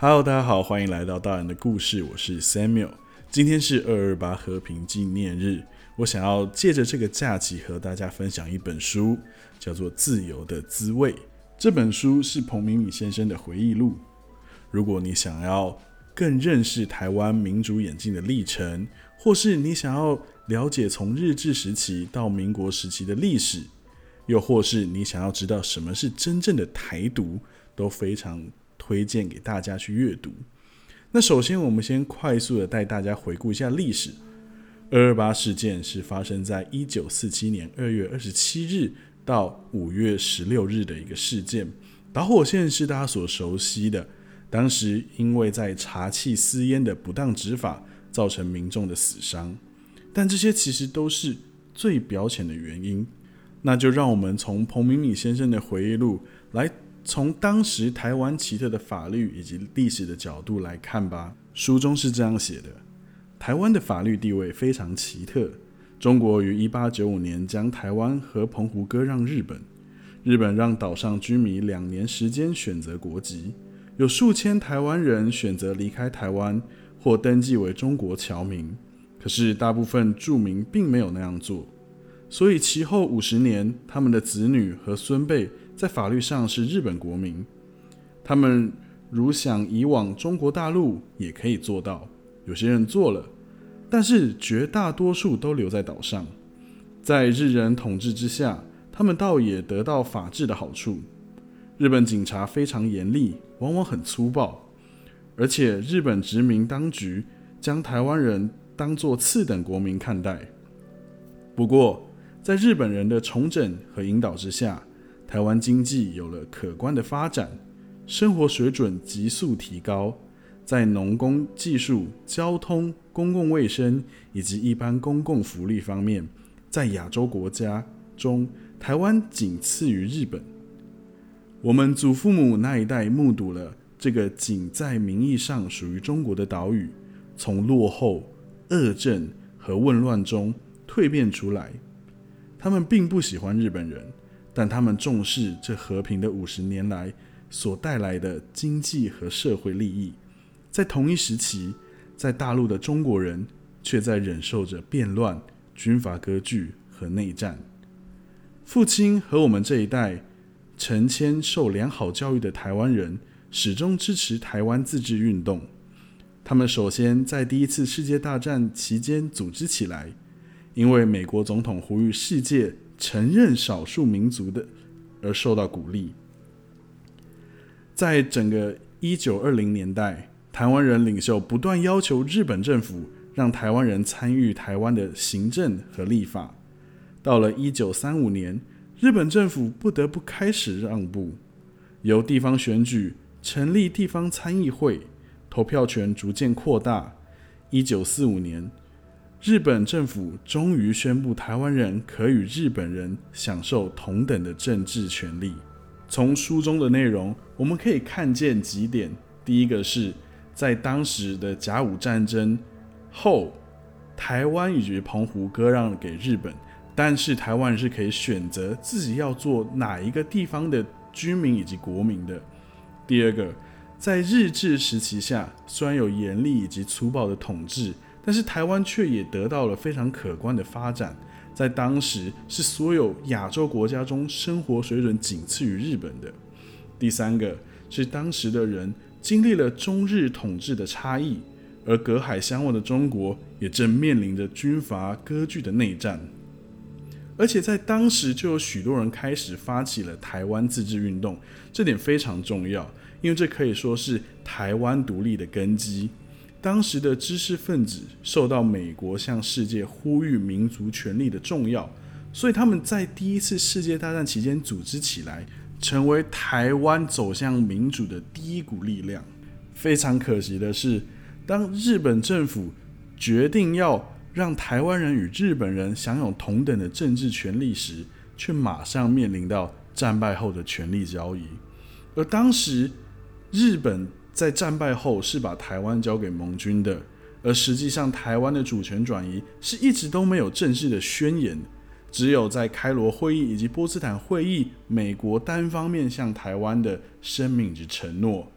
Hello，大家好，欢迎来到大人的故事，我是 Samuel。今天是二二八和平纪念日，我想要借着这个假期和大家分享一本书，叫做《自由的滋味》。这本书是彭明敏先生的回忆录。如果你想要更认识台湾民主演进的历程，或是你想要了解从日治时期到民国时期的历史，又或是你想要知道什么是真正的台独，都非常。推荐给大家去阅读。那首先，我们先快速的带大家回顾一下历史。二二八事件是发生在一九四七年二月二十七日到五月十六日的一个事件。导火线是大家所熟悉的，当时因为在茶器私烟的不当执法，造成民众的死伤。但这些其实都是最表浅的原因。那就让我们从彭明敏先生的回忆录来。从当时台湾奇特的法律以及历史的角度来看吧，书中是这样写的：台湾的法律地位非常奇特。中国于一八九五年将台湾和澎湖割让日本，日本让岛上居民两年时间选择国籍，有数千台湾人选择离开台湾或登记为中国侨民，可是大部分住民并没有那样做，所以其后五十年，他们的子女和孙辈。在法律上是日本国民，他们如想移往中国大陆也可以做到。有些人做了，但是绝大多数都留在岛上。在日人统治之下，他们倒也得到法治的好处。日本警察非常严厉，往往很粗暴，而且日本殖民当局将台湾人当作次等国民看待。不过，在日本人的重整和引导之下，台湾经济有了可观的发展，生活水准急速提高，在农工技术、交通、公共卫生以及一般公共福利方面，在亚洲国家中，台湾仅次于日本。我们祖父母那一代目睹了这个仅在名义上属于中国的岛屿，从落后、恶政和混乱中蜕变出来。他们并不喜欢日本人。但他们重视这和平的五十年来所带来的经济和社会利益，在同一时期，在大陆的中国人却在忍受着变乱、军阀割据和内战。父亲和我们这一代成千受良好教育的台湾人，始终支持台湾自治运动。他们首先在第一次世界大战期间组织起来，因为美国总统呼吁世界。承认少数民族的而受到鼓励，在整个一九二零年代，台湾人领袖不断要求日本政府让台湾人参与台湾的行政和立法。到了一九三五年，日本政府不得不开始让步，由地方选举成立地方参议会，投票权逐渐扩大。一九四五年。日本政府终于宣布，台湾人可与日本人享受同等的政治权利。从书中的内容，我们可以看见几点：第一个是在当时的甲午战争后，台湾以及澎湖割让给日本，但是台湾是可以选择自己要做哪一个地方的居民以及国民的。第二个，在日治时期下，虽然有严厉以及粗暴的统治。但是台湾却也得到了非常可观的发展，在当时是所有亚洲国家中生活水准仅次于日本的。第三个是当时的人经历了中日统治的差异，而隔海相望的中国也正面临着军阀割据的内战，而且在当时就有许多人开始发起了台湾自治运动，这点非常重要，因为这可以说是台湾独立的根基。当时的知识分子受到美国向世界呼吁民族权利的重要，所以他们在第一次世界大战期间组织起来，成为台湾走向民主的第一股力量。非常可惜的是，当日本政府决定要让台湾人与日本人享有同等的政治权利时，却马上面临到战败后的权力交易。而当时日本。在战败后是把台湾交给盟军的，而实际上台湾的主权转移是一直都没有正式的宣言，只有在开罗会议以及波茨坦会议，美国单方面向台湾的声明及承诺。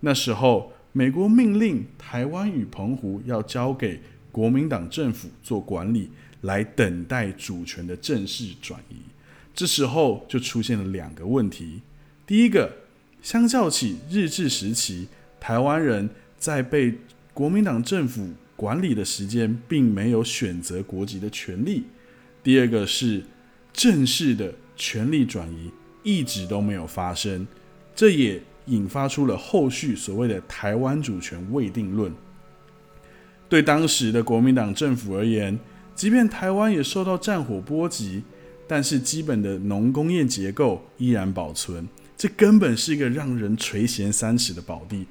那时候美国命令台湾与澎湖要交给国民党政府做管理，来等待主权的正式转移。这时候就出现了两个问题：第一个，相较起日治时期，台湾人在被国民党政府管理的时间，并没有选择国籍的权利；第二个是正式的权力转移一直都没有发生，这也引发出了后续所谓的台湾主权未定论。对当时的国民党政府而言，即便台湾也受到战火波及。但是基本的农工业结构依然保存，这根本是一个让人垂涎三尺的宝地，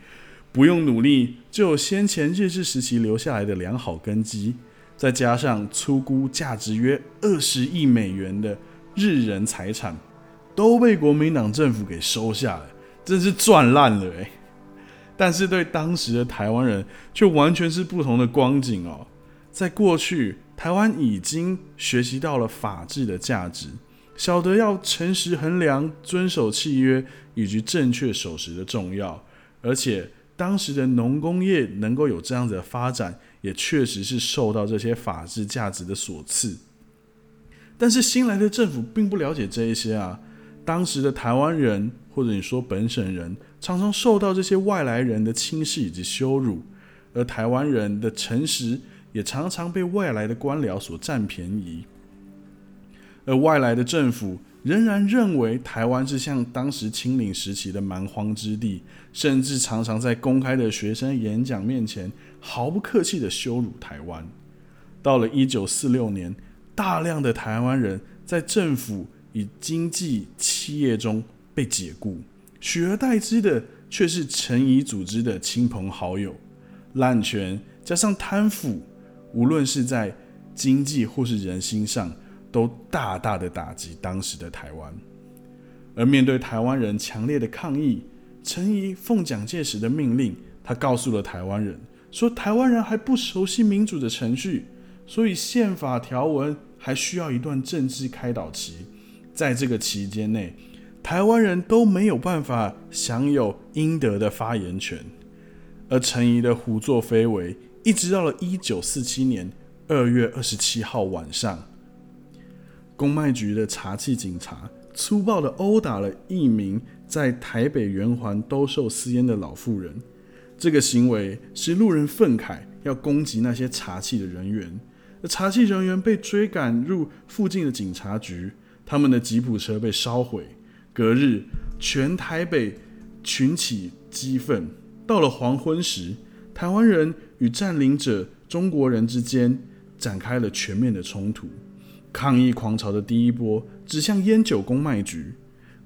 不用努力就有先前日治时期留下来的良好根基，再加上粗估价值约二十亿美元的日人财产，都被国民党政府给收下了，真是赚烂了哎！但是对当时的台湾人却完全是不同的光景哦，在过去。台湾已经学习到了法治的价值，晓得要诚实衡量、遵守契约以及正确守时的重要。而且当时的农工业能够有这样子的发展，也确实是受到这些法治价值的所赐。但是新来的政府并不了解这一些啊。当时的台湾人或者你说本省人，常常受到这些外来人的轻视以及羞辱，而台湾人的诚实。也常常被外来的官僚所占便宜，而外来的政府仍然认为台湾是像当时清领时期的蛮荒之地，甚至常常在公开的学生演讲面前毫不客气的羞辱台湾。到了一九四六年，大量的台湾人在政府与经济企业中被解雇，取而代之的却是陈仪组织的亲朋好友，滥权加上贪腐。无论是在经济或是人心上，都大大的打击当时的台湾。而面对台湾人强烈的抗议，陈仪奉蒋介石的命令，他告诉了台湾人说：台湾人还不熟悉民主的程序，所以宪法条文还需要一段政治开导期。在这个期间内，台湾人都没有办法享有应得的发言权。而陈仪的胡作非为。一直到了一九四七年二月二十七号晚上，公卖局的查缉警察粗暴地殴打了一名在台北圆环兜售私烟的老妇人。这个行为使路人愤慨，要攻击那些查缉的人员。而查缉人员被追赶入附近的警察局，他们的吉普车被烧毁。隔日，全台北群起激愤。到了黄昏时，台湾人。与占领者中国人之间展开了全面的冲突，抗议狂潮的第一波指向烟酒公卖局，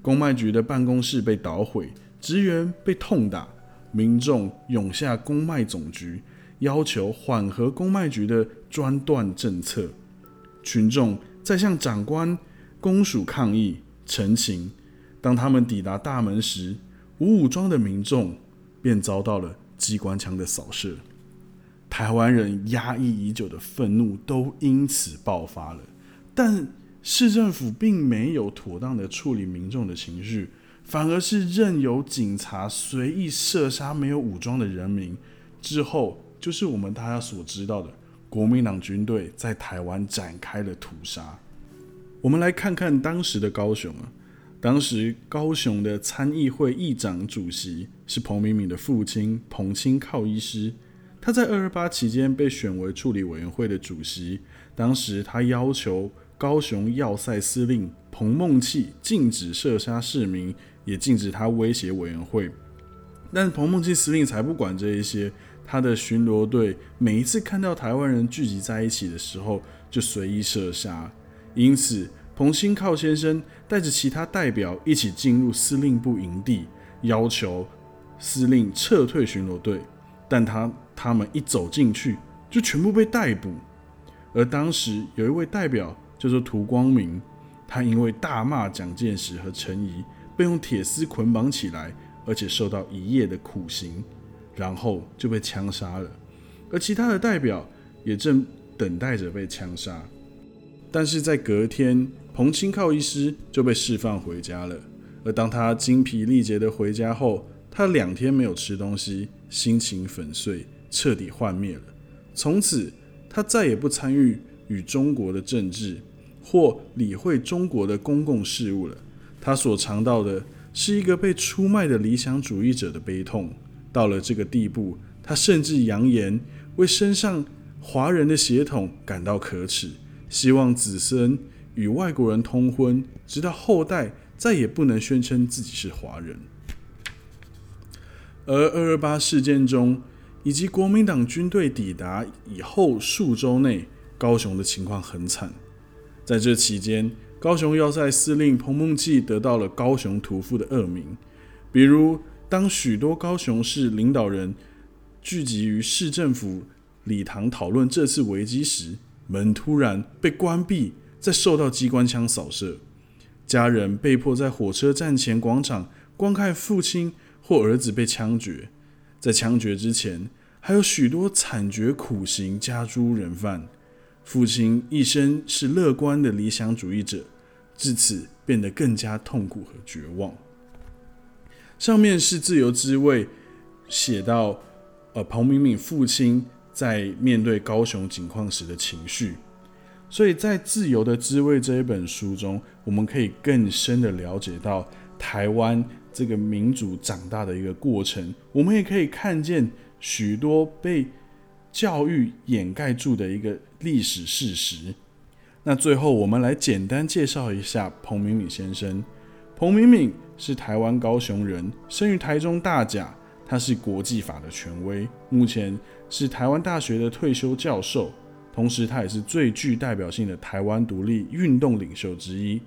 公卖局的办公室被捣毁，职员被痛打，民众涌下公卖总局，要求缓和公卖局的专断政策。群众在向长官、公署抗议陈情，当他们抵达大门时，无武装的民众便遭到了机关枪的扫射。台湾人压抑已久的愤怒都因此爆发了，但市政府并没有妥当的处理民众的情绪，反而是任由警察随意射杀没有武装的人民。之后就是我们大家所知道的，国民党军队在台湾展开了屠杀。我们来看看当时的高雄啊，当时高雄的参议会议长主席是彭明敏的父亲彭清靠医师。他在二二八期间被选为处理委员会的主席。当时他要求高雄要塞司令彭孟契禁止射杀市民，也禁止他威胁委员会。但彭孟契司令才不管这一些，他的巡逻队每一次看到台湾人聚集在一起的时候，就随意射杀。因此，彭新靠先生带着其他代表一起进入司令部营地，要求司令撤退巡逻队。但他他们一走进去，就全部被逮捕。而当时有一位代表叫做涂光明，他因为大骂蒋介石和陈仪，被用铁丝捆绑起来，而且受到一夜的苦刑，然后就被枪杀了。而其他的代表也正等待着被枪杀。但是在隔天，彭清靠医师就被释放回家了。而当他精疲力竭的回家后，他两天没有吃东西，心情粉碎，彻底幻灭了。从此，他再也不参与与中国的政治或理会中国的公共事务了。他所尝到的是一个被出卖的理想主义者的悲痛。到了这个地步，他甚至扬言为身上华人的血统感到可耻，希望子孙与外国人通婚，直到后代再也不能宣称自己是华人。而二二八事件中，以及国民党军队抵达以后数周内，高雄的情况很惨。在这期间，高雄要塞司令彭梦记得到了“高雄屠夫”的恶名。比如，当许多高雄市领导人聚集于市政府礼堂讨论这次危机时，门突然被关闭，再受到机关枪扫射，家人被迫在火车站前广场观看父亲。或儿子被枪决，在枪决之前，还有许多惨绝苦刑加诸人犯。父亲一生是乐观的理想主义者，至此变得更加痛苦和绝望。上面是自由之味写到，呃，彭明敏父亲在面对高雄景况时的情绪。所以在《自由的滋味》这一本书中，我们可以更深的了解到台湾。这个民主长大的一个过程，我们也可以看见许多被教育掩盖住的一个历史事实。那最后，我们来简单介绍一下彭明敏先生。彭明敏是台湾高雄人，生于台中大甲，他是国际法的权威，目前是台湾大学的退休教授，同时他也是最具代表性的台湾独立运动领袖之一。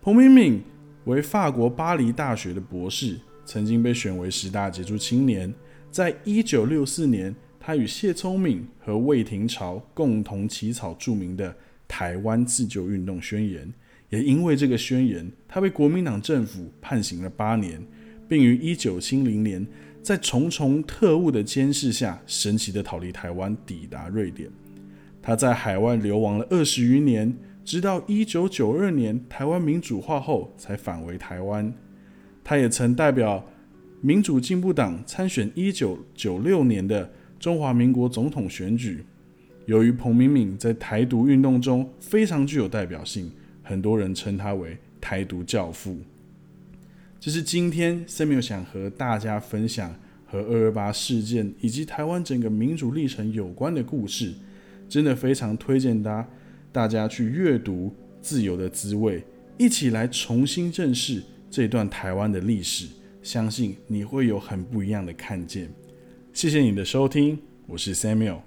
彭明敏。为法国巴黎大学的博士，曾经被选为十大杰出青年。在一九六四年，他与谢聪敏和魏廷朝共同起草著名的《台湾自救运动宣言》。也因为这个宣言，他被国民党政府判刑了八年，并于一九七零年在重重特务的监视下，神奇的逃离台湾，抵达瑞典。他在海外流亡了二十余年。直到一九九二年台湾民主化后，才返回台湾。他也曾代表民主进步党参选一九九六年的中华民国总统选举。由于彭明敏在台独运动中非常具有代表性，很多人称他为台独教父。这是今天 Samuel 想和大家分享和二二八事件以及台湾整个民主历程有关的故事，真的非常推荐大。大家去阅读《自由的滋味》，一起来重新认识这段台湾的历史，相信你会有很不一样的看见。谢谢你的收听，我是 Samuel。